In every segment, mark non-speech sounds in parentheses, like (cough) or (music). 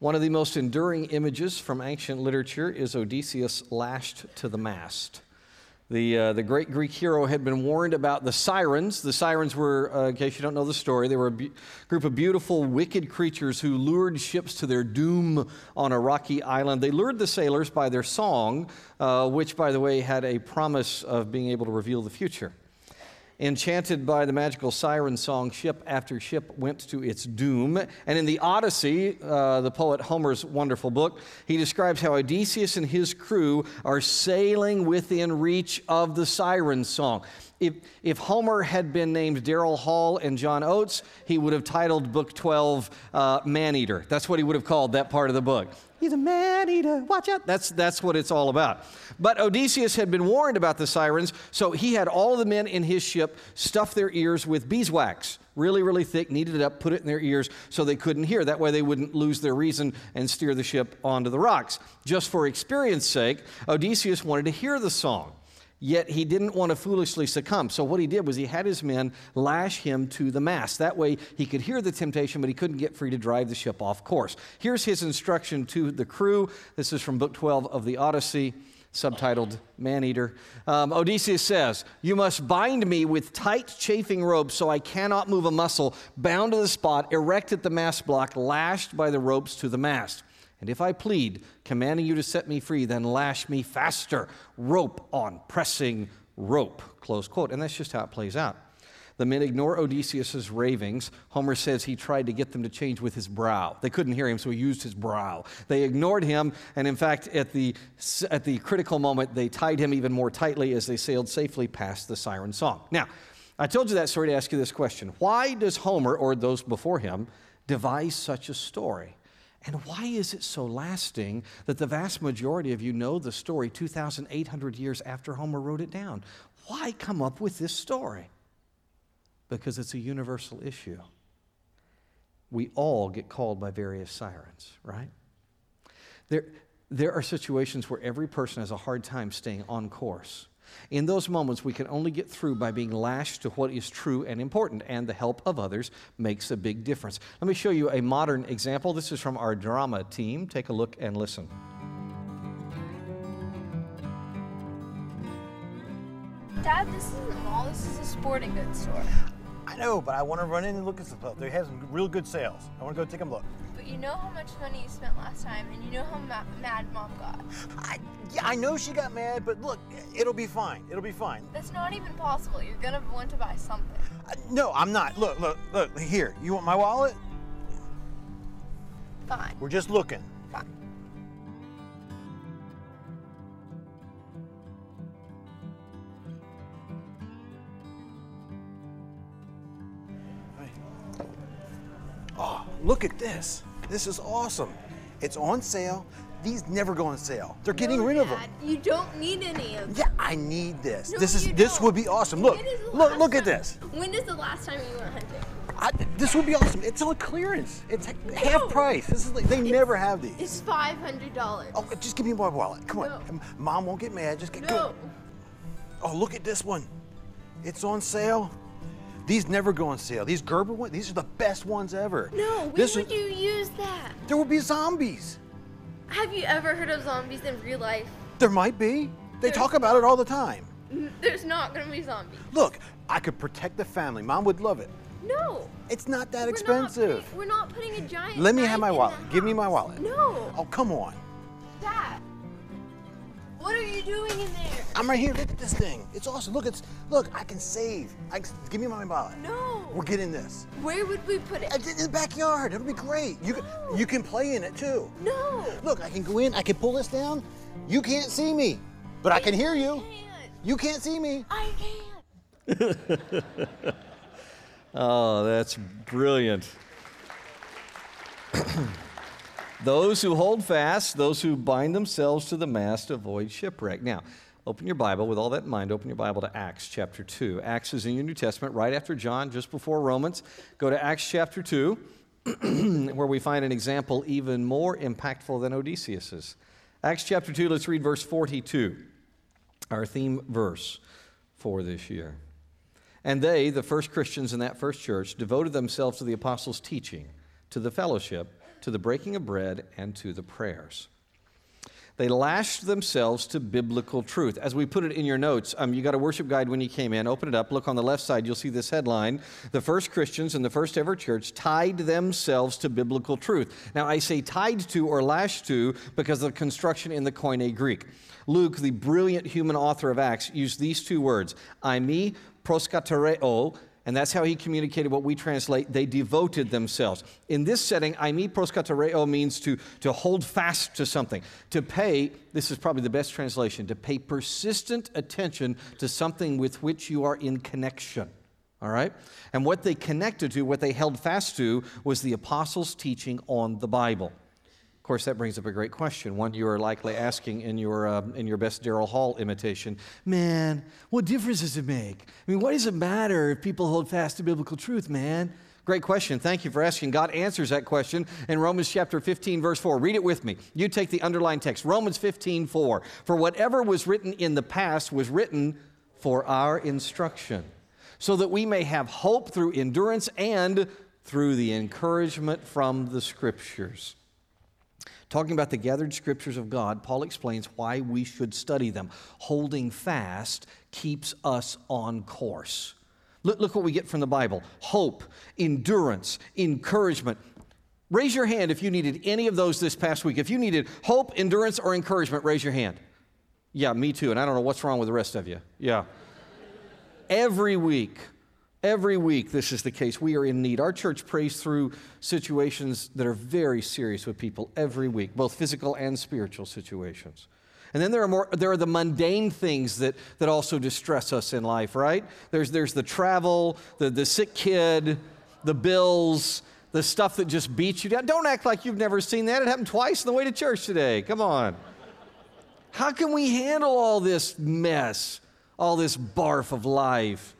One of the most enduring images from ancient literature is Odysseus lashed to the mast. The, uh, the great Greek hero had been warned about the sirens. The sirens were, uh, in case you don't know the story, they were a be- group of beautiful, wicked creatures who lured ships to their doom on a rocky island. They lured the sailors by their song, uh, which, by the way, had a promise of being able to reveal the future. Enchanted by the magical siren song, ship after ship went to its doom. And in the Odyssey, uh, the poet Homer's wonderful book, he describes how Odysseus and his crew are sailing within reach of the siren song. If, if Homer had been named Daryl Hall and John Oates, he would have titled Book 12 uh, Maneater. That's what he would have called that part of the book. He's a man eater. Watch out. That's, that's what it's all about. But Odysseus had been warned about the sirens, so he had all the men in his ship stuff their ears with beeswax, really, really thick, kneaded it up, put it in their ears so they couldn't hear. That way they wouldn't lose their reason and steer the ship onto the rocks. Just for experience sake, Odysseus wanted to hear the song. Yet he didn't want to foolishly succumb. So what he did was he had his men lash him to the mast. That way he could hear the temptation, but he couldn't get free to drive the ship off course. Here's his instruction to the crew. This is from Book 12 of the Odyssey, subtitled Maneater. Um, Odysseus says, You must bind me with tight chafing ropes so I cannot move a muscle, bound to the spot, erect at the mast block, lashed by the ropes to the mast. And if I plead, commanding you to set me free, then lash me faster. Rope on pressing rope. Close quote. And that's just how it plays out. The men ignore Odysseus' ravings. Homer says he tried to get them to change with his brow. They couldn't hear him, so he used his brow. They ignored him, and in fact, at the, at the critical moment, they tied him even more tightly as they sailed safely past the siren song. Now, I told you that story to ask you this question Why does Homer, or those before him, devise such a story? And why is it so lasting that the vast majority of you know the story 2,800 years after Homer wrote it down? Why come up with this story? Because it's a universal issue. We all get called by various sirens, right? There, there are situations where every person has a hard time staying on course. In those moments, we can only get through by being lashed to what is true and important, and the help of others makes a big difference. Let me show you a modern example. This is from our drama team. Take a look and listen. Dad, this isn't a mall, this is a sporting goods store. I know, but I want to run in and look at some stuff. They have some real good sales. I want to go take a look. You know how much money you spent last time, and you know how ma- mad mom got. I, yeah, I know she got mad, but look, it'll be fine. It'll be fine. That's not even possible. You're gonna want to buy something. Uh, no, I'm not. Look, look, look. Here, you want my wallet? Fine. We're just looking. Fine. Oh, look at this. This is awesome. It's on sale. These never go on sale. They're getting No, rid of them. You don't need any of them. Yeah, I need this. No, this is this don't. would be awesome. Look, look, look at this. When is the last time you went hunting? I, this would be awesome. It's on clearance. It's half price. This is like, they never have these. It's five hundred dollars. Oh, just give me my wallet. Come on. No. Mom won't get mad. Just get no. go. Oh, look at this one. It's on sale. These never go on sale. These Gerber ones, these are the best ones ever. No. When this would you use that? There will be zombies. Have you ever heard of zombies in real life? There might be. They There's talk about it all the time. There's not gonna be zombies. Look, I could protect the family. Mom would love it. No. It's not that We're not expensive. putting- We're not putting a giant. Let me have my wallet. Give me my wallet. No. Oh, come on. Dad. What are you doing in there? I'm right here. Look at this thing. It's awesome. Look, it's look. I can save. I can, give me my wallet. No. We're getting this. Where would we put it? In the backyard. It'll be great. You can, No. you can play in it too. No. Look, I can go in. I can pull this down. You can't see me, but I can hear you. can't. You can't see me. I can't. (laughs) Oh, that's brilliant. (clears throat) those who hold fast, those who bind themselves to the mast, avoid shipwreck. Now, open your Bible, with all that in mind, open your Bible to Acts chapter 2. Acts is in your New Testament, right after John, just before Romans. Go to Acts chapter 2, (clears throat) where we find an example even more impactful than Odysseus's. Acts chapter 2, let's read verse 42, our theme verse for this year. And they, the first Christians in that first church, devoted themselves to the apostles' teaching, to the fellowship, to the breaking of bread, and to the prayers. They lashed themselves to biblical truth. As we put it in your notes, um, you got a worship guide when you came in. Open it up. Look on the left side. You'll see this headline The first Christians in the first ever church tied themselves to biblical truth. Now, I say tied to or lashed to because of the construction in the Koine Greek. Luke, the brilliant human author of Acts, used these two words, "Eimi proskatereo, and that's how he communicated what we translate they devoted themselves. In this setting, eimi proskatereo means to, to hold fast to something, to pay, this is probably the best translation, to pay persistent attention to something with which you are in connection. All right? And what they connected to, what they held fast to, was the apostles' teaching on the Bible course, that brings up a great question, one you are likely asking in your, uh, in your best Daryl Hall imitation. Man, what difference does it make? I mean, what does it matter if people hold fast to biblical truth, man? Great question. Thank you for asking. God answers that question in Romans chapter 15, verse 4. Read it with me. You take the underlined text. Romans 15, 4. For whatever was written in the past was written for our instruction, so that we may have hope through endurance and through the encouragement from the scriptures. Talking about the gathered scriptures of God, Paul explains why we should study them. Holding fast keeps us on course. Look, look what we get from the Bible hope, endurance, encouragement. Raise your hand if you needed any of those this past week. If you needed hope, endurance, or encouragement, raise your hand. Yeah, me too. And I don't know what's wrong with the rest of you. Yeah. Every week, Every week, this is the case. We are in need. Our church prays through situations that are very serious with people every week, both physical and spiritual situations. And then there are, more, there are the mundane things that, that also distress us in life, right? There's, there's the travel, the, the sick kid, the bills, the stuff that just beats you down. Don't act like you've never seen that. It happened twice on the way to church today. Come on. How can we handle all this mess, all this barf of life?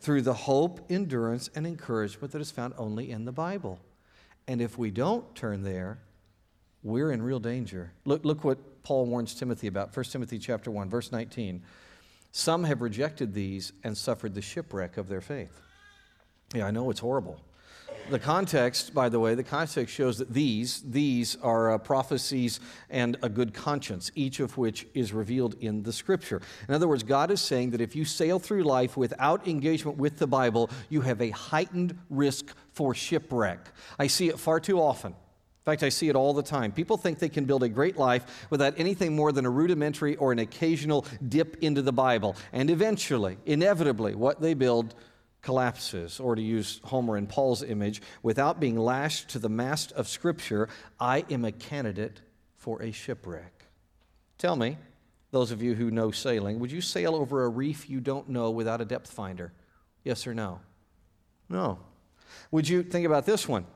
Through the hope, endurance, and encouragement that is found only in the Bible. And if we don't turn there, we're in real danger. Look, look what Paul warns Timothy about. 1 Timothy chapter 1, verse 19. Some have rejected these and suffered the shipwreck of their faith. Yeah, I know it's horrible. The context, by the way, the context shows that these, these are uh, prophecies and a good conscience, each of which is revealed in the scripture. In other words, God is saying that if you sail through life without engagement with the Bible, you have a heightened risk for shipwreck. I see it far too often. In fact, I see it all the time. People think they can build a great life without anything more than a rudimentary or an occasional dip into the Bible. And eventually, inevitably, what they build collapses, or to use Homer and Paul's image, without being lashed to the mast of Scripture, I am a candidate for a shipwreck. Tell me, those of you who know sailing, would you sail over a reef you don't know without a depth finder? Yes or no? No. Would you think about this one?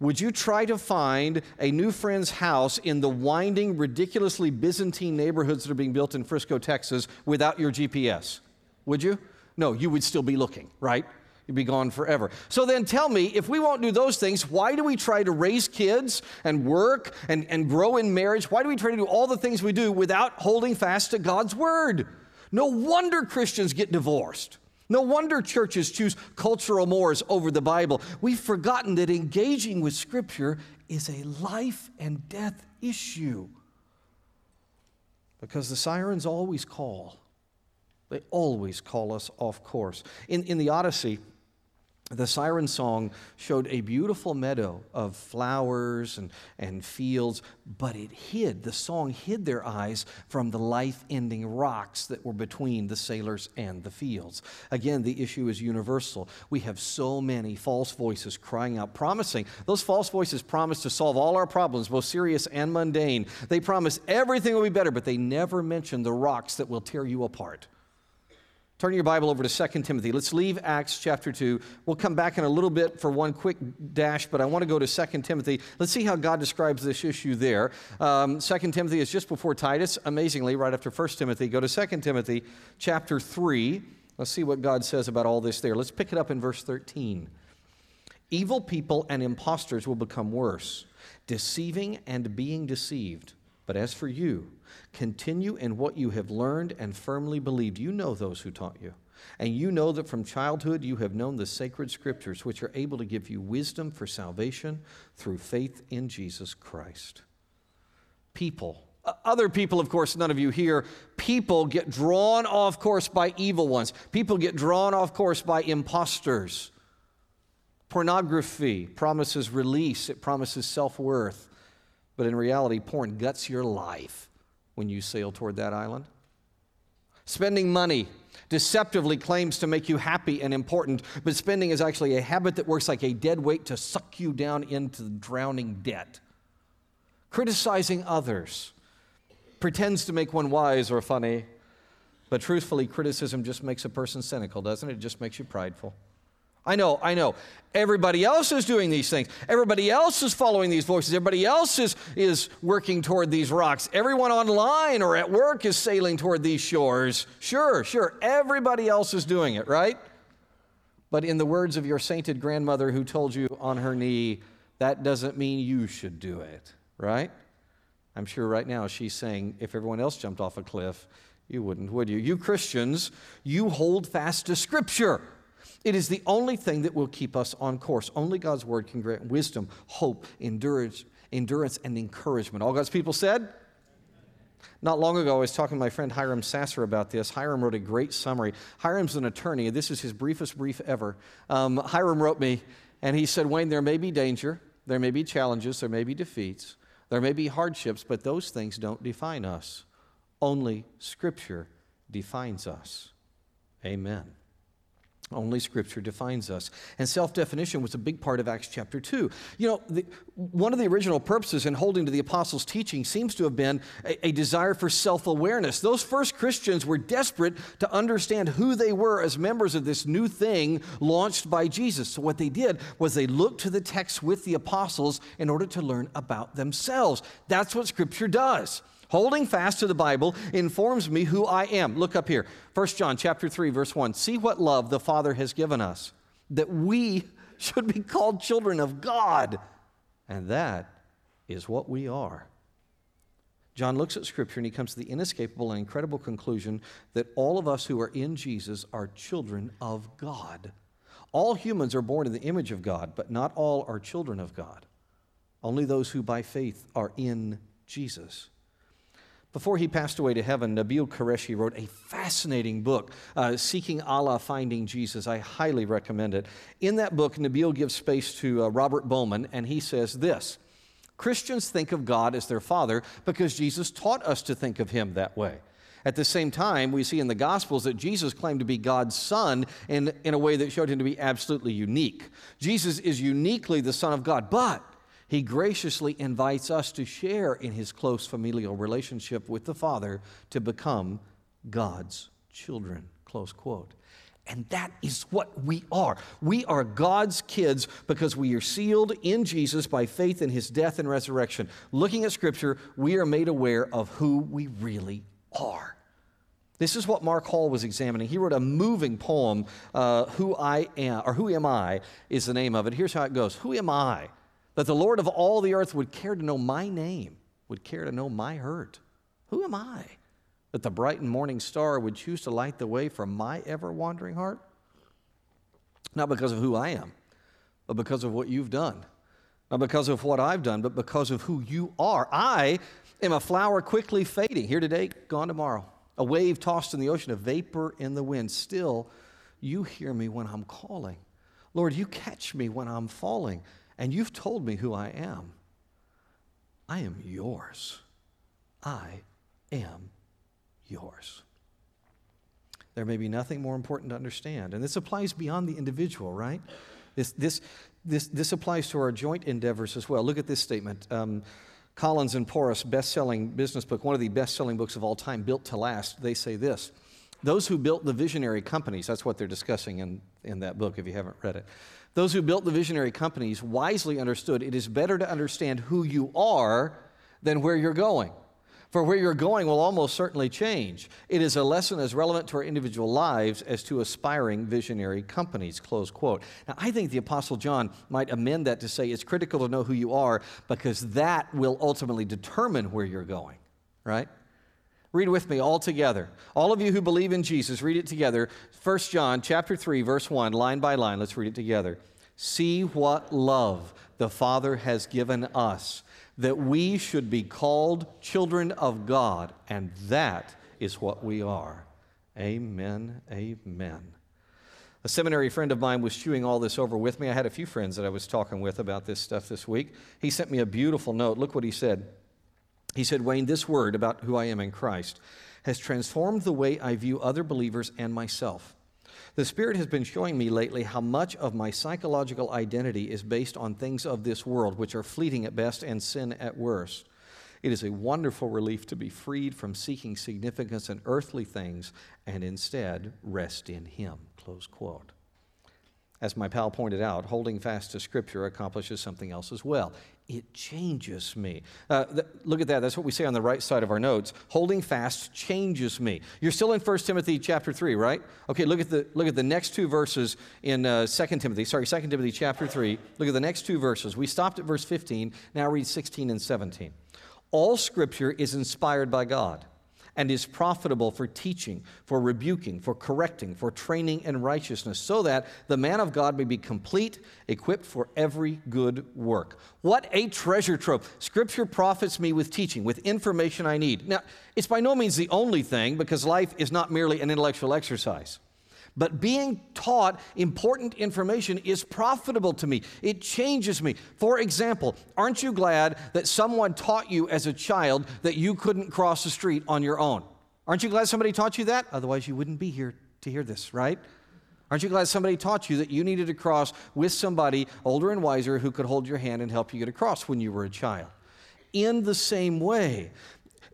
Would you try to find a new friend's house in the winding, ridiculously Byzantine neighborhoods that are being built in Frisco, Texas, without your GPS? Would you? No, you would still be looking, right? You'd be gone forever. So then tell me, if we won't do those things, why do we try to raise kids and work and, and grow in marriage? Why do we try to do all the things we do without holding fast to God's word? No wonder Christians get divorced. No wonder churches choose cultural mores over the Bible. We've forgotten that engaging with Scripture is a life and death issue. Because the sirens always call. They always call us off course. In, in the Odyssey, the siren song showed a beautiful meadow of flowers and, and fields, but it hid, the song hid their eyes from the life ending rocks that were between the sailors and the fields. Again, the issue is universal. We have so many false voices crying out, promising. Those false voices promise to solve all our problems, both serious and mundane. They promise everything will be better, but they never mention the rocks that will tear you apart. Turn your Bible over to 2 Timothy. Let's leave Acts chapter 2. We'll come back in a little bit for one quick dash, but I want to go to 2 Timothy. Let's see how God describes this issue there. Um, 2 Timothy is just before Titus, amazingly, right after 1 Timothy. Go to 2 Timothy chapter 3. Let's see what God says about all this there. Let's pick it up in verse 13. Evil people and impostors will become worse, deceiving and being deceived. But as for you, continue in what you have learned and firmly believed. You know those who taught you. And you know that from childhood you have known the sacred scriptures, which are able to give you wisdom for salvation through faith in Jesus Christ. People, other people, of course, none of you here, people get drawn off course by evil ones. People get drawn off course by imposters. Pornography promises release, it promises self worth. But in reality, porn guts your life when you sail toward that island. Spending money deceptively claims to make you happy and important, but spending is actually a habit that works like a dead weight to suck you down into drowning debt. Criticizing others pretends to make one wise or funny, but truthfully, criticism just makes a person cynical, doesn't it? It just makes you prideful. I know, I know. Everybody else is doing these things. Everybody else is following these voices. Everybody else is, is working toward these rocks. Everyone online or at work is sailing toward these shores. Sure, sure. Everybody else is doing it, right? But in the words of your sainted grandmother who told you on her knee, that doesn't mean you should do it, right? I'm sure right now she's saying, if everyone else jumped off a cliff, you wouldn't, would you? You Christians, you hold fast to Scripture. It is the only thing that will keep us on course. Only God's word can grant wisdom, hope, endurance, endurance and encouragement. All God's people said? Not long ago, I was talking to my friend Hiram Sasser about this. Hiram wrote a great summary. Hiram's an attorney, this is his briefest brief ever. Um, Hiram wrote me, and he said, Wayne, there may be danger, there may be challenges, there may be defeats, there may be hardships, but those things don't define us. Only Scripture defines us. Amen. Only Scripture defines us. And self definition was a big part of Acts chapter 2. You know, the, one of the original purposes in holding to the apostles' teaching seems to have been a, a desire for self awareness. Those first Christians were desperate to understand who they were as members of this new thing launched by Jesus. So, what they did was they looked to the text with the apostles in order to learn about themselves. That's what Scripture does. Holding fast to the Bible informs me who I am. Look up here. 1 John chapter 3 verse 1. See what love the Father has given us that we (laughs) should be called children of God. And that is what we are. John looks at Scripture and he comes to the inescapable and incredible conclusion that all of us who are in Jesus are children of God. All humans are born in the image of God, but not all are children of God. Only those who by faith are in Jesus. Before he passed away to heaven, Nabil Qureshi wrote a fascinating book, uh, Seeking Allah, Finding Jesus. I highly recommend it. In that book, Nabil gives space to uh, Robert Bowman, and he says this Christians think of God as their Father because Jesus taught us to think of Him that way. At the same time, we see in the Gospels that Jesus claimed to be God's Son in, in a way that showed him to be absolutely unique. Jesus is uniquely the Son of God, but he graciously invites us to share in his close familial relationship with the Father to become God's children. Close quote. And that is what we are. We are God's kids because we are sealed in Jesus by faith in his death and resurrection. Looking at Scripture, we are made aware of who we really are. This is what Mark Hall was examining. He wrote a moving poem, uh, Who I Am, or Who Am I is the name of it. Here's how it goes Who am I? That the Lord of all the earth would care to know my name, would care to know my hurt. Who am I? That the bright and morning star would choose to light the way for my ever wandering heart? Not because of who I am, but because of what you've done. Not because of what I've done, but because of who you are. I am a flower quickly fading, here today, gone tomorrow. A wave tossed in the ocean, a vapor in the wind. Still, you hear me when I'm calling. Lord, you catch me when I'm falling and you've told me who I am. I am yours. I am yours. There may be nothing more important to understand. And this applies beyond the individual, right? This, this, this, this applies to our joint endeavors as well. Look at this statement. Um, Collins and Porras, best selling business book, one of the best selling books of all time, Built to Last, they say this Those who built the visionary companies, that's what they're discussing in, in that book if you haven't read it. Those who built the visionary companies wisely understood it is better to understand who you are than where you're going. For where you're going will almost certainly change. It is a lesson as relevant to our individual lives as to aspiring visionary companies. Close quote. Now, I think the Apostle John might amend that to say it's critical to know who you are because that will ultimately determine where you're going, right? Read with me all together. All of you who believe in Jesus, read it together. 1 John chapter 3 verse 1 line by line. Let's read it together. See what love the Father has given us that we should be called children of God, and that is what we are. Amen. Amen. A seminary friend of mine was chewing all this over with me. I had a few friends that I was talking with about this stuff this week. He sent me a beautiful note. Look what he said. He said, Wayne, this word about who I am in Christ has transformed the way I view other believers and myself. The Spirit has been showing me lately how much of my psychological identity is based on things of this world, which are fleeting at best and sin at worst. It is a wonderful relief to be freed from seeking significance in earthly things and instead rest in Him. Close quote. As my pal pointed out, holding fast to Scripture accomplishes something else as well. It changes me. Uh, th- look at that. That's what we say on the right side of our notes. Holding fast changes me. You're still in 1 Timothy chapter 3, right? Okay, look at the, look at the next two verses in uh, 2 Timothy. Sorry, 2 Timothy chapter 3. Look at the next two verses. We stopped at verse 15. Now read 16 and 17. All Scripture is inspired by God and is profitable for teaching, for rebuking, for correcting, for training in righteousness, so that the man of God may be complete, equipped for every good work. What a treasure trove. Scripture profits me with teaching, with information I need. Now, it's by no means the only thing, because life is not merely an intellectual exercise. But being taught important information is profitable to me. It changes me. For example, aren't you glad that someone taught you as a child that you couldn't cross the street on your own? Aren't you glad somebody taught you that? Otherwise, you wouldn't be here to hear this, right? Aren't you glad somebody taught you that you needed to cross with somebody older and wiser who could hold your hand and help you get across when you were a child? In the same way,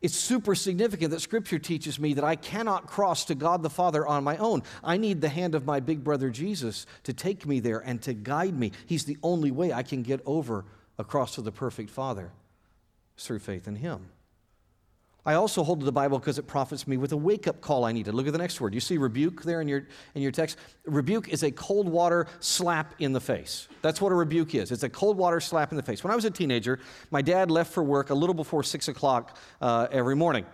it's super significant that Scripture teaches me that I cannot cross to God the Father on my own. I need the hand of my big brother Jesus to take me there and to guide me. He's the only way I can get over across to the perfect Father through faith in Him. I also hold to the Bible because it profits me with a wake up call I needed. Look at the next word. You see rebuke there in your, in your text? Rebuke is a cold water slap in the face. That's what a rebuke is. It's a cold water slap in the face. When I was a teenager, my dad left for work a little before 6 o'clock uh, every morning.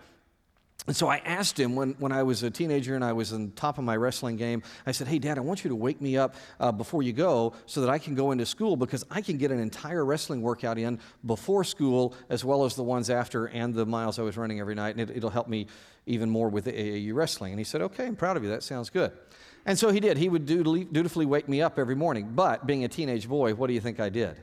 And so I asked him when, when I was a teenager and I was on top of my wrestling game, I said, Hey, Dad, I want you to wake me up uh, before you go so that I can go into school because I can get an entire wrestling workout in before school as well as the ones after and the miles I was running every night. And it, will help me even more with AAU wrestling. And he said, Okay, I'm proud of you. That sounds good. And so he did. He would dutifully wake me up every morning. But being a teenage boy, what do you think I did?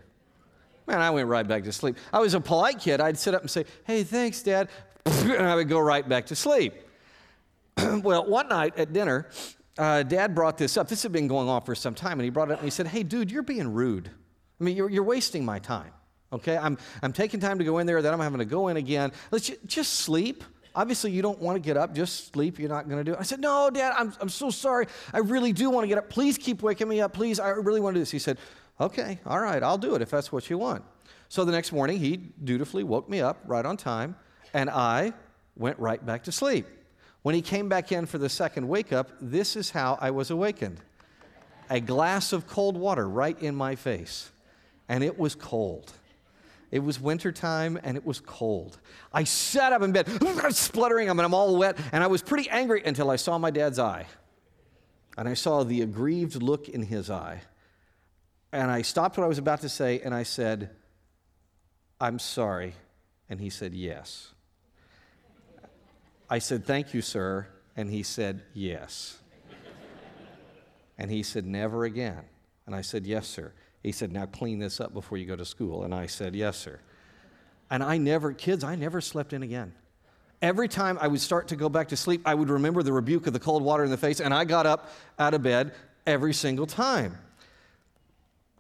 Man, I went right back to sleep. I was a polite kid. I'd sit up and say, Hey, thanks, Dad. (laughs) and I would go right back to sleep. (clears throat) well, one night at dinner, uh, Dad brought this up. This had been going on for some time, and he brought it up and he said, Hey, dude, you're being rude. I mean, you're, you're wasting my time. Okay? I'm, I'm taking time to go in there, then I'm having to go in again. Let's just, just sleep. Obviously, you don't want to get up, just sleep. You're not going to do it. I said, No, Dad, I'm, I'm so sorry. I really do want to get up. Please keep waking me up. Please, I really want to do this. He said, Okay, all right, I'll do it if that's what you want. So the next morning, he dutifully woke me up right on time and I went right back to sleep. When he came back in for the second wake up, this is how I was awakened a glass of cold water right in my face. And it was cold. It was wintertime and it was cold. I sat up in bed, (sniffs) spluttering, I mean, I'm all wet, and I was pretty angry until I saw my dad's eye. And I saw the aggrieved look in his eye. And I stopped what I was about to say and I said, I'm sorry. And he said, Yes. I said, Thank you, sir. And he said, Yes. and he said, Never again. And I said, Yes, sir. He said, Now clean this up before you go to school. And I said, Yes, sir. And I never, kids, I never slept in again. Every time I would start to go back to sleep, I would remember the rebuke of the cold water in the face, and I got up out of bed every single time.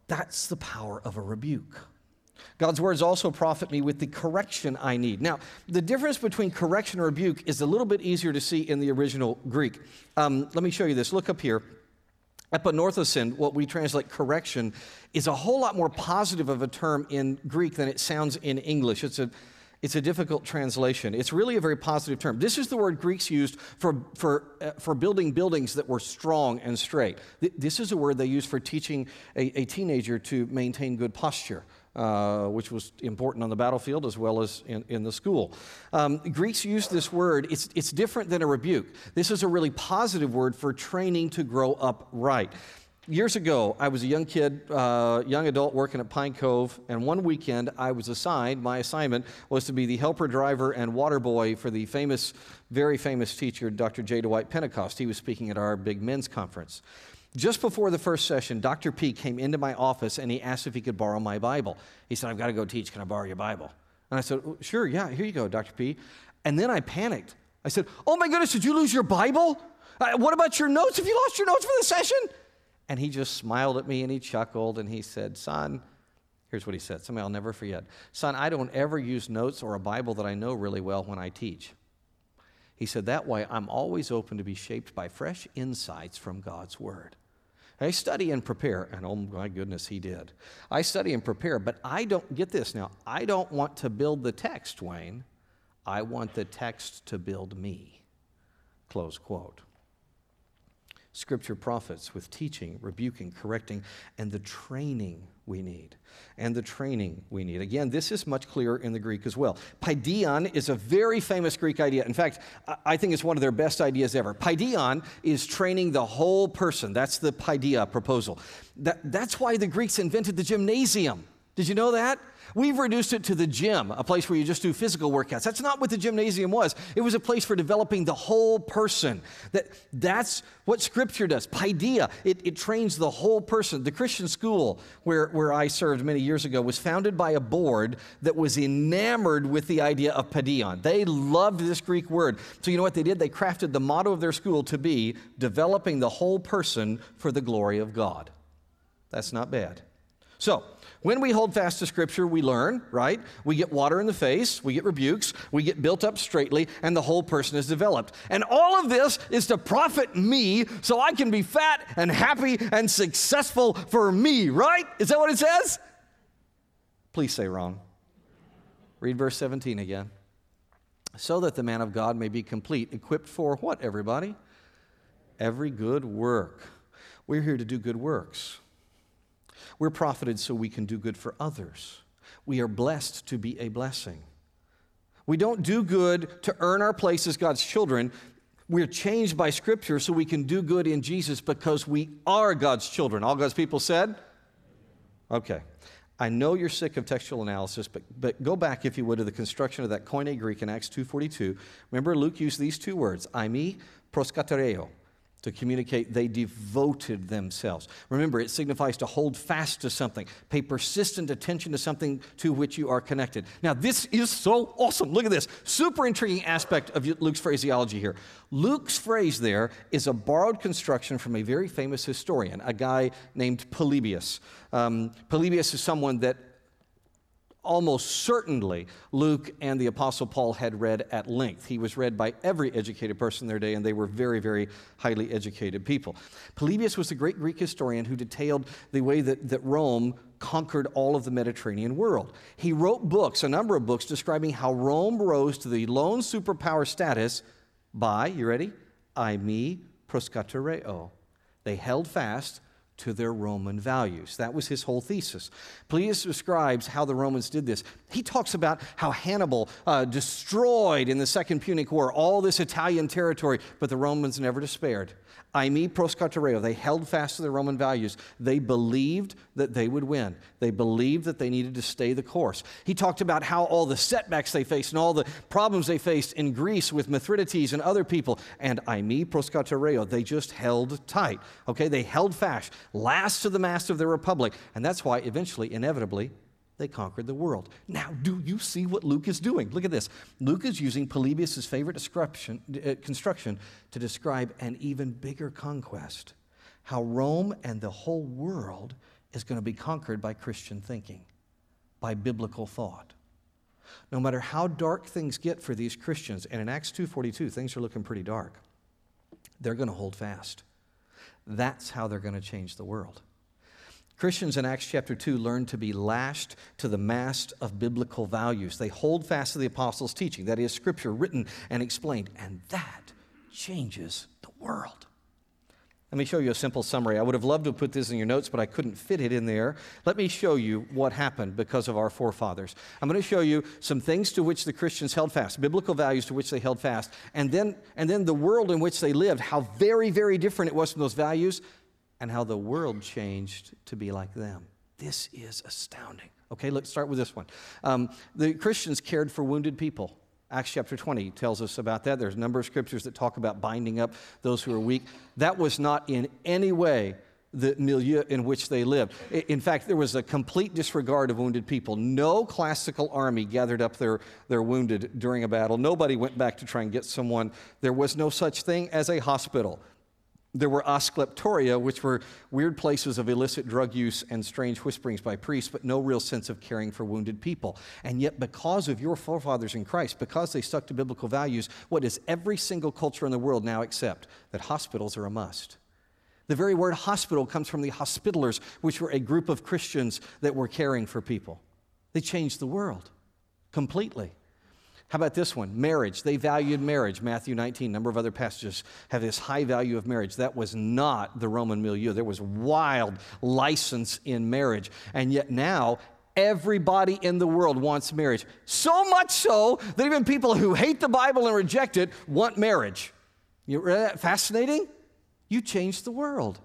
That's the power of a rebuke. God's words also profit me with the correction I need. Now, the difference between correction and rebuke is a little bit easier to see in the original Greek. Um, let me show you this. Look up here. Epanorthosin, what we translate correction, is a whole lot more positive of a term in Greek than it sounds in English. It's a it's a difficult translation. It's really a very positive term. This is the word Greeks used for, for, uh, for building buildings that were strong and straight. Th- this is a word they use for teaching a, a teenager to maintain good posture uh, which was important on the battlefield as well as in, in the school. Um, Greeks use this word, it's, it's different than a rebuke. This is a really positive word for training to grow up right. Years ago, I was a young kid, uh, young adult working at Pine Cove, and one weekend I was assigned, my assignment was to be the helper driver and water boy for the famous, very famous teacher, Dr. J. Dwight Pentecost. He was speaking at our big men's conference. Just before the first session, Dr. P came into my office and he asked if he could borrow my Bible. He said, I've got to go teach. Can I borrow your Bible? And I said, Sure, yeah, here you go, Dr. P. And then I panicked. I said, Oh my goodness, did you lose your Bible? Uh, what about your notes? Have you lost your notes for the session? And he just smiled at me and he chuckled and he said, Son, here's what he said, something I'll never forget. Son, I don't ever use notes or a Bible that I know really well when I teach. He said, That way I'm always open to be shaped by fresh insights from God's Word. I study and prepare, and oh my goodness, he did. I study and prepare, but I don't get this now. I don't want to build the text, Wayne. I want the text to build me. Close quote. Scripture profits with teaching, rebuking, correcting, and the training we need. And the training we need. Again, this is much clearer in the Greek as well. Paideon is a very famous Greek idea. In fact, I think it's one of their best ideas ever. Paideon is training the whole person. That's the paideia proposal. That, that's why the Greeks invented the gymnasium. Did you know that? We've reduced it to the gym, a place where you just do physical workouts. That's not what the gymnasium was. It was a place for developing the whole person. That, that's what Scripture does. Paideia, it, it trains the whole person. The Christian school where, where I served many years ago was founded by a board that was enamored with the idea of paideon. They loved this Greek word. So you know what they did? They crafted the motto of their school to be developing the whole person for the glory of God. That's not bad. So, when we hold fast to Scripture, we learn, right? We get water in the face, we get rebukes, we get built up straightly, and the whole person is developed. And all of this is to profit me so I can be fat and happy and successful for me, right? Is that what it says? Please say wrong. Read verse 17 again. So that the man of God may be complete, equipped for what, everybody? Every good work. We're here to do good works. We're profited so we can do good for others. We are blessed to be a blessing. We don't do good to earn our place as God's children. We're changed by Scripture so we can do good in Jesus because we are God's children. All God's people said? Okay. I know you're sick of textual analysis, but, but go back, if you would, to the construction of that Koine Greek in Acts 2.42. Remember, Luke used these two words, eimi proskatereo to communicate they devoted themselves. Remember, it signifies to hold fast to something, pay persistent attention to something to which you are connected. Now, this is so awesome. Look at this. Super intriguing aspect of Luke's phraseology here. Luke's phrase there is a borrowed construction from a very famous historian, a guy named Polybius. Um, Polybius is someone that almost certainly Luke and the Apostle Paul had read at length. He was read by every educated person in their day, and they were very, very highly educated people. Polybius was a great Greek historian who detailed the way that, that Rome conquered all of the Mediterranean world. He wrote books, a number of books, describing how Rome rose to the lone superpower status by, you ready? Eimi proskatereo. They held fast to their Roman values. That was his whole thesis. Polybius describes how the Romans did this. He talks about how Hannibal uh, destroyed in the Second Punic War all this Italian territory, but the Romans never despaired. Eimi proskatereo. They held fast to their Roman values. They believed that they would win. They believed that they needed to stay the course. He talked about how all the setbacks they faced and all the problems they faced in Greece with Mithridates and other people. And eimi proskatereo. They just held tight. Okay, they held fast, last to the mast of their republic. And that's why eventually, inevitably, they conquered the world. Now, do you see what Luke is doing? Look at this. Luke is using Polybius' favorite uh, construction to describe an even bigger conquest how Rome and the whole world is going to be conquered by Christian thinking, by biblical thought. No matter how dark things get for these Christians, and in Acts 2:42 things are looking pretty dark. They're going to hold fast. That's how they're going to change the world. Christians in Acts chapter 2 learn to be lashed to the mast of biblical values. They hold fast to the apostles' teaching, that is, scripture written and explained, and that changes the world. Let me show you a simple summary. I would have loved to put this in your notes, but I couldn't fit it in there. Let me show you what happened because of our forefathers. I'm going to show you some things to which the Christians held fast, biblical values to which they held fast, and then, and then the world in which they lived, how very, very different it was from those values, and how the world changed to be like them. This is astounding. Okay, let's start with this one. Um, the Christians cared for wounded people. Acts chapter 20 tells us about that. There's a number of scriptures that talk about binding up those who are weak. That was not in any way the milieu in which they lived. In fact, there was a complete disregard of wounded people. No classical army gathered up their, their wounded during a battle. Nobody went back to try and get someone. There was no such thing as a hospital. There were ascleptoria, which were weird places of illicit drug use and strange whisperings by priests, but no real sense of caring for wounded people. And yet, because of your forefathers in Christ, because they stuck to biblical values, what does every single culture in the world now accept? That hospitals are a must. The very word hospital comes from the hospitalers, which were a group of Christians that were caring for people. They changed the world completely. How about this one? Marriage. They valued marriage. Matthew 19, a number of other passages have this high value of marriage. That was not the Roman milieu. There was wild license in marriage. And yet now, everybody in the world wants marriage. So much so that even people who hate the Bible and reject it want marriage. You read that fascinating? You changed the world.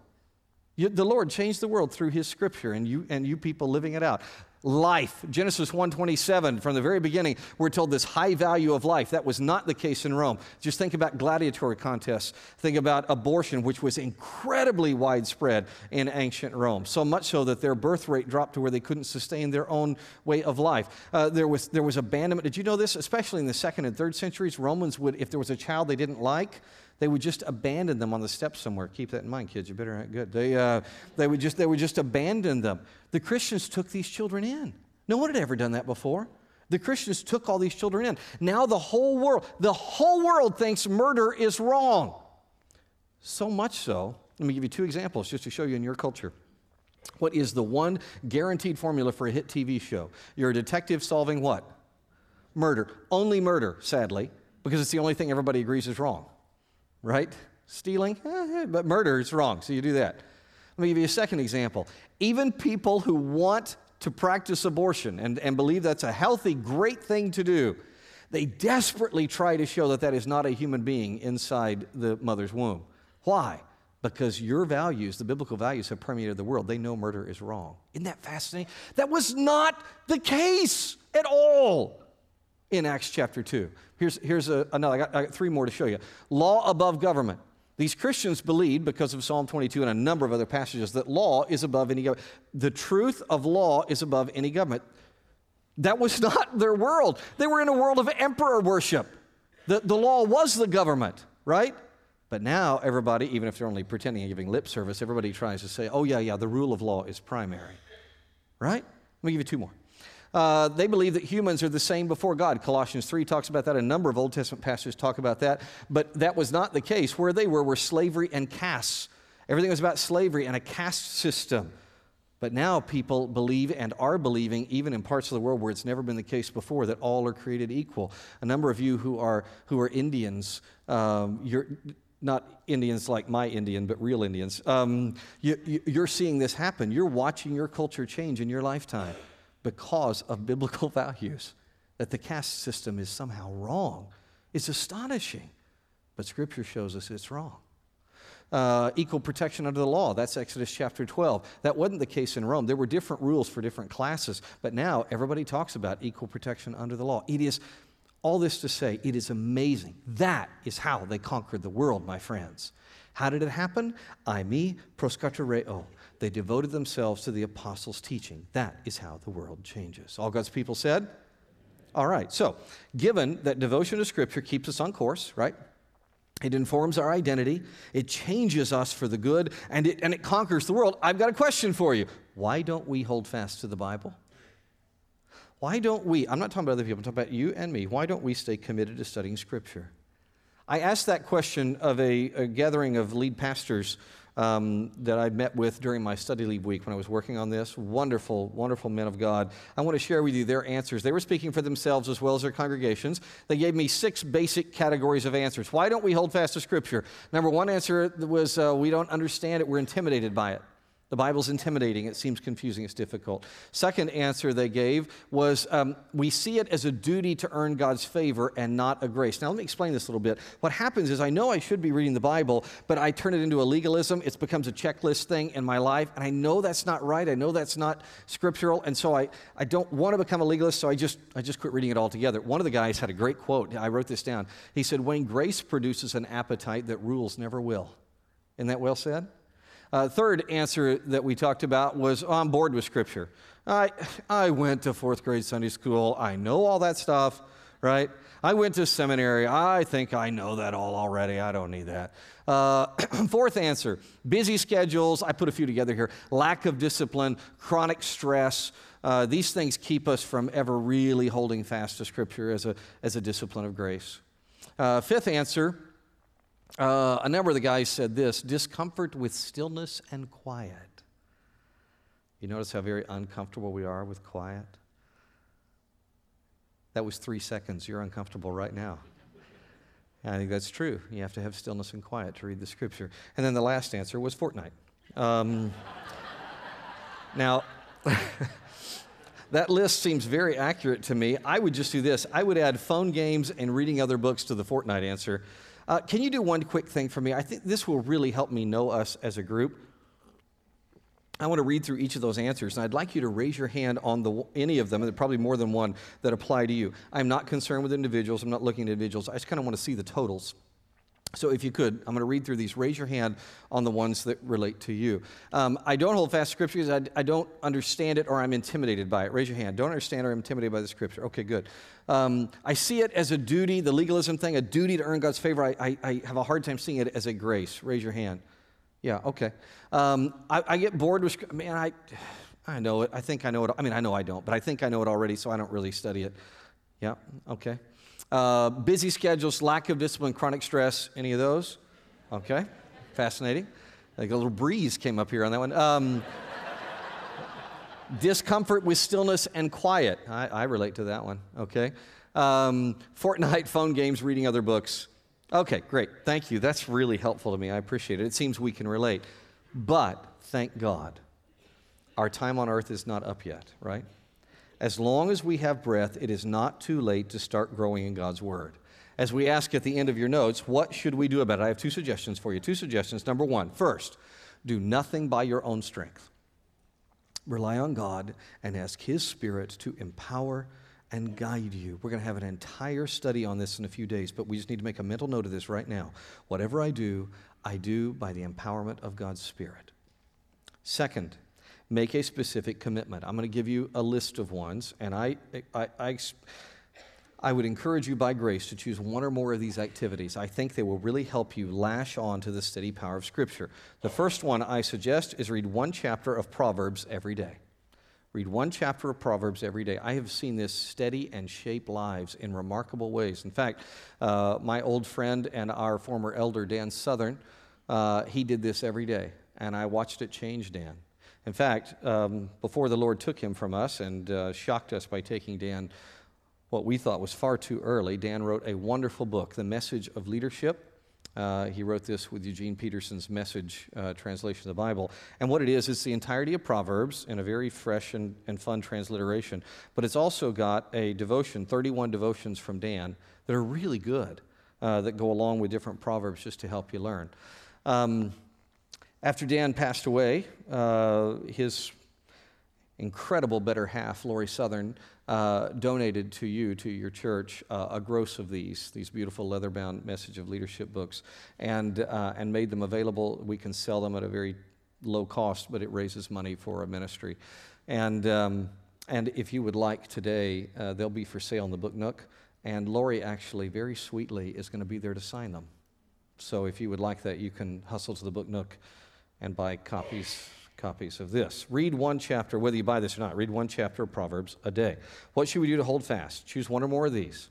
You, the Lord changed the world through His Scripture, and you and you people living it out life. Genesis 127 from the very beginning we're told this high value of life. That was not the case in rome. Just think about gladiatory contests. Think about abortion which was incredibly widespread in ancient rome. So much so that their birth rate dropped to where they couldn't sustain their own way of life. Uh, there, was, there was abandonment. Did you know this? Especially in the second and third centuries romans would if there was a child they didn't like they would just abandon them on the steps somewhere. Keep that in mind, kids. You better not good. They, uh, they, would just, they would just abandon them. The Christians took these children in. No one had ever done that before. The Christians took all these children in. Now the whole world, the whole world thinks murder is wrong. So much so, let me give you two examples just to show you in your culture. What is the one guaranteed formula for a hit TV show? You're a detective solving what? Murder. Only murder, sadly, because it's the only thing everybody agrees is wrong right? Stealing, eh, but murder is wrong, so you do that. Let me give you a second example. Even people who want to practice abortion and, and believe that's a healthy, great thing to do, they desperately try to show that that is not a human being inside the mother's womb. Why? Because your values, the biblical values, have permeated the world. They know murder is wrong. Isn't that fascinating? That was not the case at all in Acts chapter 2. Here's, here's a, another, I got, I got three more to show you. Law above government. These Christians believed, because of Psalm 22 and a number of other passages, that law is above any government. The truth of law is above any government. That was (laughs) not their world. They were in a world of emperor worship. The, the law was the government, right? But now everybody, even if they're only pretending and giving lip service, everybody tries to say, oh, yeah, yeah, the rule of law is primary, right? Let me give you two more. Uh, they believe that humans are the same before God. Colossians 3 talks about that. A number of Old Testament pastors talk about that. But that was not the case. Where they were were slavery and castes. Everything was about slavery and a caste system. But now people believe and are believing, even in parts of the world where it's never been the case before, that all are created equal. A number of you who are, who are Indians, um, you're not Indians like my Indian, but real Indians, um, you, you're seeing this happen. You're watching your culture change in your lifetime because of biblical (laughs) values. That the caste system is somehow wrong It's astonishing. But Scripture shows us it's wrong. Uh, equal protection under the law. That's Exodus chapter 12. That wasn't the case in Rome. There were different rules for different classes, but now everybody talks about equal protection under the law. It is all this to say, it is amazing. That is how they conquered the world, my friends. How did it happen? Eimi proskatereo. They devoted themselves to the apostles' teaching. That is how the world changes. All God's people said? All right, so given that devotion to Scripture keeps us on course, right? It informs our identity, it changes us for the good, and it, and it conquers the world. I've got a question for you. Why don't we hold fast to the Bible? Why don't we, I'm not talking about other people, I'm talking about you and me, why don't we stay committed to studying Scripture? I asked that question of a, a gathering of lead pastors um, that I met with during my study leave week when I was working on this. Wonderful, wonderful men of God. I want to share with you their answers. They were speaking for themselves as well as their congregations. They gave me six basic categories of answers. Why don't we hold fast to Scripture? Number one answer was uh, we don't understand it, we're intimidated by it. The Bible's intimidating. It seems confusing. It's difficult. Second answer they gave was um, we see it as a duty to earn God's favor and not a grace. Now, let me explain this a little bit. What happens is I know I should be reading the Bible, but I turn it into a legalism. It becomes a checklist thing in my life, and I know that's not right. I know that's not scriptural, and so I, I don't want to become a legalist, so I just, I just quit reading it altogether. One of the guys had a great quote. I wrote this down. He said, When grace produces an appetite that rules never will. Isn't that well said? Uh, third answer that we talked about was on I'm with Scripture. I, I went to fourth grade Sunday school. I know all that stuff, right? I went to seminary. I think I know that all already. I don't need that. Uh, (clears throat) fourth answer busy schedules. I put a few together here. Lack of discipline, chronic stress. Uh, these things keep us from ever really holding fast to Scripture as a, as a discipline of grace. Uh, fifth answer uh, a number of the guys said this discomfort with stillness and quiet. You notice how very uncomfortable we are with quiet? That was three seconds. You're uncomfortable right now. And I think that's true. You have to have stillness and quiet to read the scripture. And then the last answer was Fortnite. Um, (laughs) now, (laughs) that list seems very accurate to me. I would just do this I would add phone games and reading other books to the Fortnite answer uh, can you do one quick thing for me? I think this will really help me know us as a group. I want to read through each of those answers, and I'd like you to raise your hand on the, any of them, and probably more than one, that apply to you. I'm not concerned with individuals. I'm not looking at individuals. I just kind of want to see the totals. So, if you could, I'm going to read through these. Raise your hand on the ones that relate to you. Um, I don't hold fast scripture because I, I, don't understand it or I'm intimidated by it. Raise your hand. Don't understand or I'm intimidated by the scripture. Okay, good. Um, I see it as a duty, the legalism thing, a duty to earn God's favor. I, I, I, have a hard time seeing it as a grace. Raise your hand. Yeah, okay. Um, I, get bored with, man, I, I know it. I think I know it. I mean, I know I don't, but I think I know it already, so I don't really study it. Yeah, okay. Uh, busy schedules, lack of discipline, chronic stress, any of those? Okay, fascinating. Like a little breeze came up here on that one. Um, (laughs) discomfort with stillness and quiet. I, I relate to that one, okay? Um, Fortnite, phone games, reading other books. Okay, great. Thank you. That's really helpful to me. I appreciate it. It seems we can relate. But thank God, our time on earth is not up yet, right? As long as we have breath, it is not too late to start growing in God's Word. As we ask at the end of your notes, what should we do about it? I have two suggestions for you. Two suggestions. Number one, first, do nothing by your own strength. Rely on God and ask His Spirit to empower and guide you. We're going to have an entire study on this in a few days, but we just need to make a mental note of this right now. Whatever I do, I do by the empowerment of God's Spirit. Second, make a specific commitment. I'm going to give you a list of ones, and I, I, I, I, would encourage you by grace to choose one or more of these activities. I think they will really help you lash on to the steady power of Scripture. The first one I suggest is read one chapter of Proverbs every day. Read one chapter of Proverbs every day. I have seen this steady and shape lives in remarkable ways. In fact, uh, my old friend and our former elder, Dan Southern, uh, he did this every day, and I watched it change Dan. In fact, um, before the Lord took him from us and uh, shocked us by taking Dan what we thought was far too early, Dan wrote a wonderful book, The Message of Leadership. Uh, he wrote this with Eugene Peterson's message uh, translation of the Bible. And what it is, it's the entirety of Proverbs in a very fresh and, and fun transliteration. But it's also got a devotion, 31 devotions from Dan, that are really good, uh, that go along with different Proverbs just to help you learn. Um, after Dan passed away, uh, his incredible better half, Lori Southern, uh, donated to you, to your church, uh, a gross of these, these beautiful leather bound message of leadership books, and, uh, and made them available. We can sell them at a very low cost, but it raises money for a ministry. And, um, and if you would like today, uh, they'll be for sale in the Book Nook. And Lori actually, very sweetly, is going to be there to sign them. So if you would like that, you can hustle to the Book Nook and buy copies copies of this. Read one chapter, whether you buy this or not, read one chapter of Proverbs a day. What should we do to hold fast? Choose one or more of these.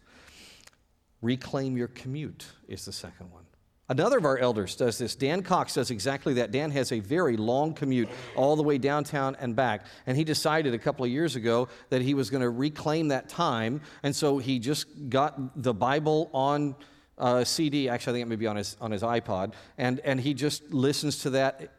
Reclaim your commute is the second one. Another of our elders does this. Dan Cox does exactly that. Dan has a very long commute all the way downtown and back. And he decided a couple of years ago that he was going to reclaim that time. And so he just got the Bible on uh, CD. Actually, I think it may be on his, on his iPod. And, and he just listens to that.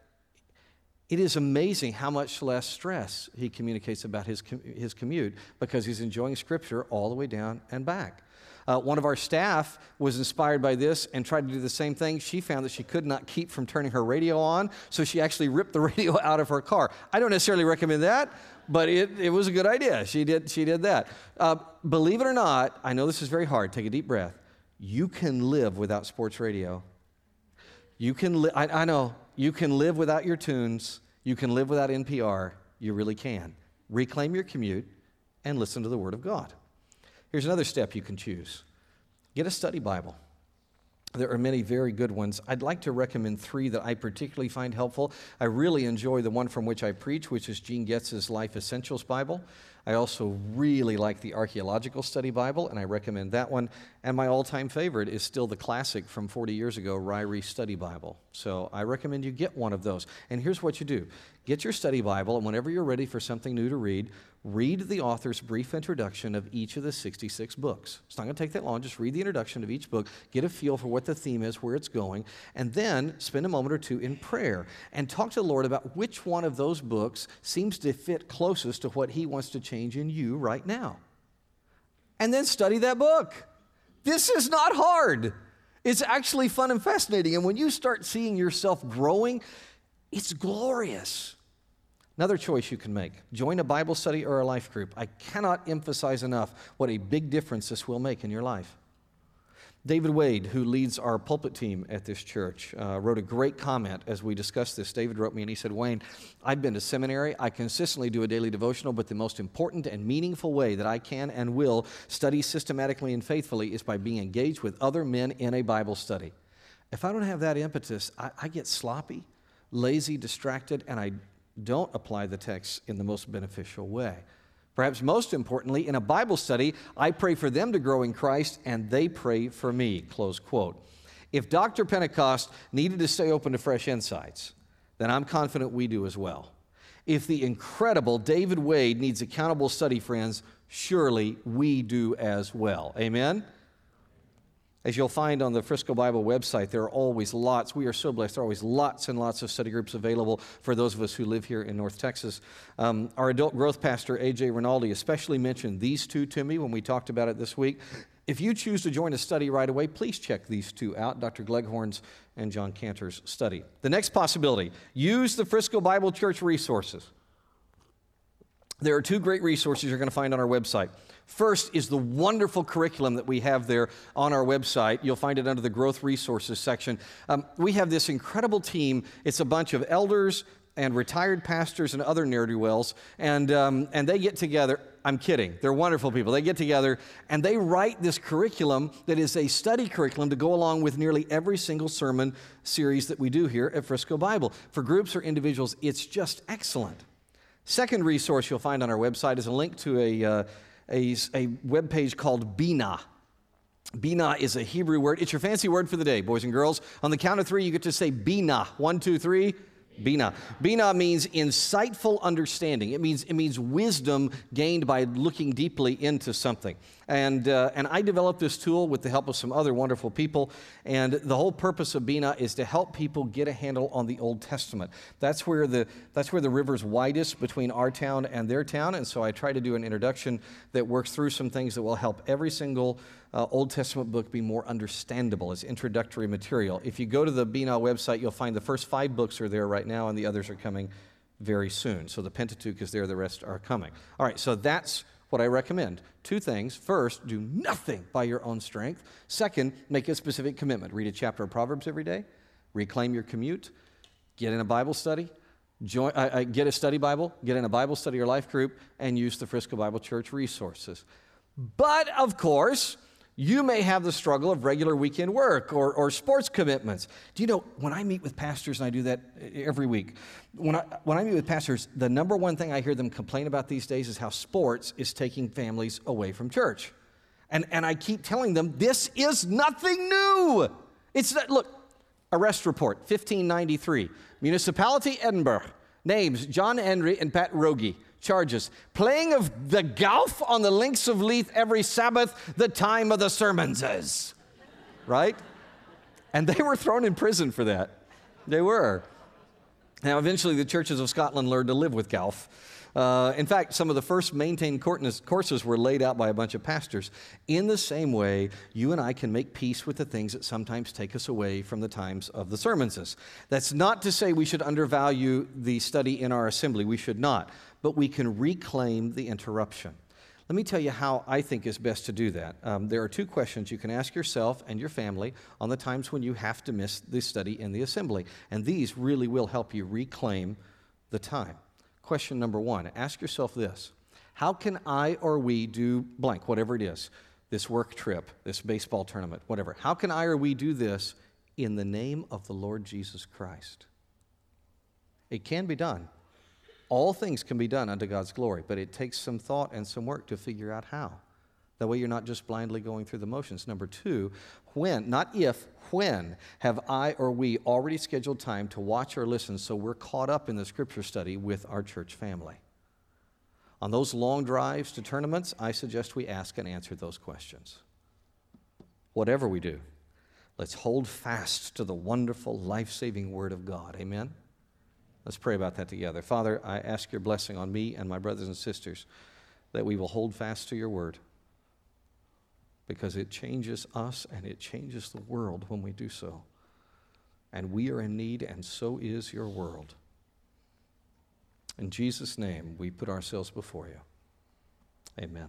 It is amazing how much less stress he communicates about his, his commute because he's enjoying Scripture all the way down and back. Uh, one of our staff was inspired by this and tried to do the same thing. She found that she could not keep from turning her radio on, so she actually ripped the (laughs) radio out of her car. I don't necessarily recommend that, but it, it was a good idea. She did, she did that. Uh, believe it or not, I know this is very hard. Take a deep breath. You can live without sports radio. You can li- I, I know. You can live without your tunes. You can live without NPR. You really can. Reclaim your commute and listen to the Word of God. Here's another step you can choose get a study Bible. There are many very good ones. I'd like to recommend three that I particularly find helpful. I really enjoy the one from which I preach, which is Gene Getz's Life Essentials Bible. I also really like the Archaeological Study Bible, and I recommend that one. And my all time favorite is still the classic from 40 years ago, Ryrie Study Bible. So I recommend you get one of those. And here's what you do get your study Bible, and whenever you're ready for something new to read, read the author's brief introduction of each of the 66 books. It's not going to take that long. Just read the introduction of each book, get a feel for what the theme is, where it's going, and then spend a moment or two in prayer and talk to the Lord about which one of those books seems to fit closest to what He wants to change in you right now. And then study that book. This is not hard. It's actually fun and fascinating. And when you start seeing yourself growing, it's glorious. Another choice you can make join a Bible study or a life group. I cannot emphasize enough what a big difference this will make in your life. David Wade, who leads our pulpit team at this church, uh, wrote a great comment as we discussed this. David wrote me and he said, Wayne, I've been to seminary. I consistently do a daily devotional, but the most important and meaningful way that I can and will study systematically and faithfully is by being engaged with other men in a Bible study. If I don't have that impetus, I, I get sloppy, lazy, distracted, and I don't apply the text in the most beneficial way. Perhaps most importantly, in a Bible study, I pray for them to grow in Christ and they pray for me. Close quote. If Dr. Pentecost needed to stay open to fresh insights, then I'm confident we do as well. If the incredible David Wade needs accountable study friends, surely we do as well. Amen? As you'll find on the Frisco Bible website, there are always lots. We are so blessed. There are always lots and lots of study groups available for those of us who live here in North Texas. Um, our adult growth pastor, A.J. Rinaldi, especially mentioned these two to me when we talked about it this week. If you choose to join a study right away, please check these two out Dr. Gleghorn's and John Cantor's study. The next possibility use the Frisco Bible Church resources. There are two great resources you're going to find on our website. First is the wonderful curriculum that we have there on our website. You'll find it under the Growth Resources section. Um, we have this incredible team. It's a bunch of elders and retired pastors and other ne'er do wells, and, um, and they get together. I'm kidding. They're wonderful people. They get together and they write this curriculum that is a study curriculum to go along with nearly every single sermon series that we do here at Frisco Bible. For groups or individuals, it's just excellent. Second resource you'll find on our website is a link to a. Uh, a, a web page called Bina. Bina is a Hebrew word. It's your fancy word for the day, boys and girls. On the count of three, you get to say Bina. One, two, three. Bina. Bina means insightful understanding. It means, it means wisdom gained by looking deeply into something. And, uh, and I developed this tool with the help of some other wonderful people. And the whole purpose of Bina is to help people get a handle on the Old Testament. That's where the, that's where the river's widest between our town and their town. And so I try to do an introduction that works through some things that will help every single uh, Old Testament book be more understandable as introductory material. If you go to the Bina website, you'll find the first five books are there right now, and the others are coming very soon. So the Pentateuch is there, the rest are coming. All right, so that's what I recommend. Two things. First, do nothing by your own strength. Second, make a specific commitment. Read a chapter of Proverbs every day, reclaim your commute, get in a Bible study, join, uh, uh, get a study Bible, get in a Bible study or life group, and use the Frisco Bible Church resources. But of course, you may have the struggle of regular weekend work or, or sports commitments. Do you know, when I meet with pastors, and I do that every week, when I, when I meet with pastors, the number one thing I hear them complain about these days is how sports is taking families away from church. And, and I keep telling them, this is nothing new. It's not, look, Arrest report 1593. Municipality Edinburgh. Names John Henry and Pat Rogie. Charges playing of the golf on the links of Leith every Sabbath, the time of the sermons is. Right? And they were thrown in prison for that. They were. Now, eventually, the churches of Scotland learned to live with golf. Uh, in fact, some of the first maintained courses were laid out by a bunch of pastors. In the same way, you and I can make peace with the things that sometimes take us away from the times of the sermons. That's not to say we should undervalue the study in our assembly. We should not. But we can reclaim the interruption. Let me tell you how I think is best to do that. Um, there are two questions you can ask yourself and your family on the times when you have to miss the study in the assembly. And these really will help you reclaim the time. Question number one ask yourself this How can I or we do blank, whatever it is, this work trip, this baseball tournament, whatever? How can I or we do this in the name of the Lord Jesus Christ? It can be done. All things can be done unto God's glory, but it takes some thought and some work to figure out how. That way you're not just blindly going through the motions. Number two, when, not if, when have I or we already scheduled time to watch or listen so we're caught up in the scripture study with our church family? On those long drives to tournaments, I suggest we ask and answer those questions. Whatever we do, let's hold fast to the wonderful, life saving Word of God. Amen? Let's pray about that together. Father, I ask your blessing on me and my brothers and sisters that we will hold fast to your Word because it changes us and it changes the world when we do so. And we are in need, and so is your world. In Jesus' name, we put ourselves before you. Amen.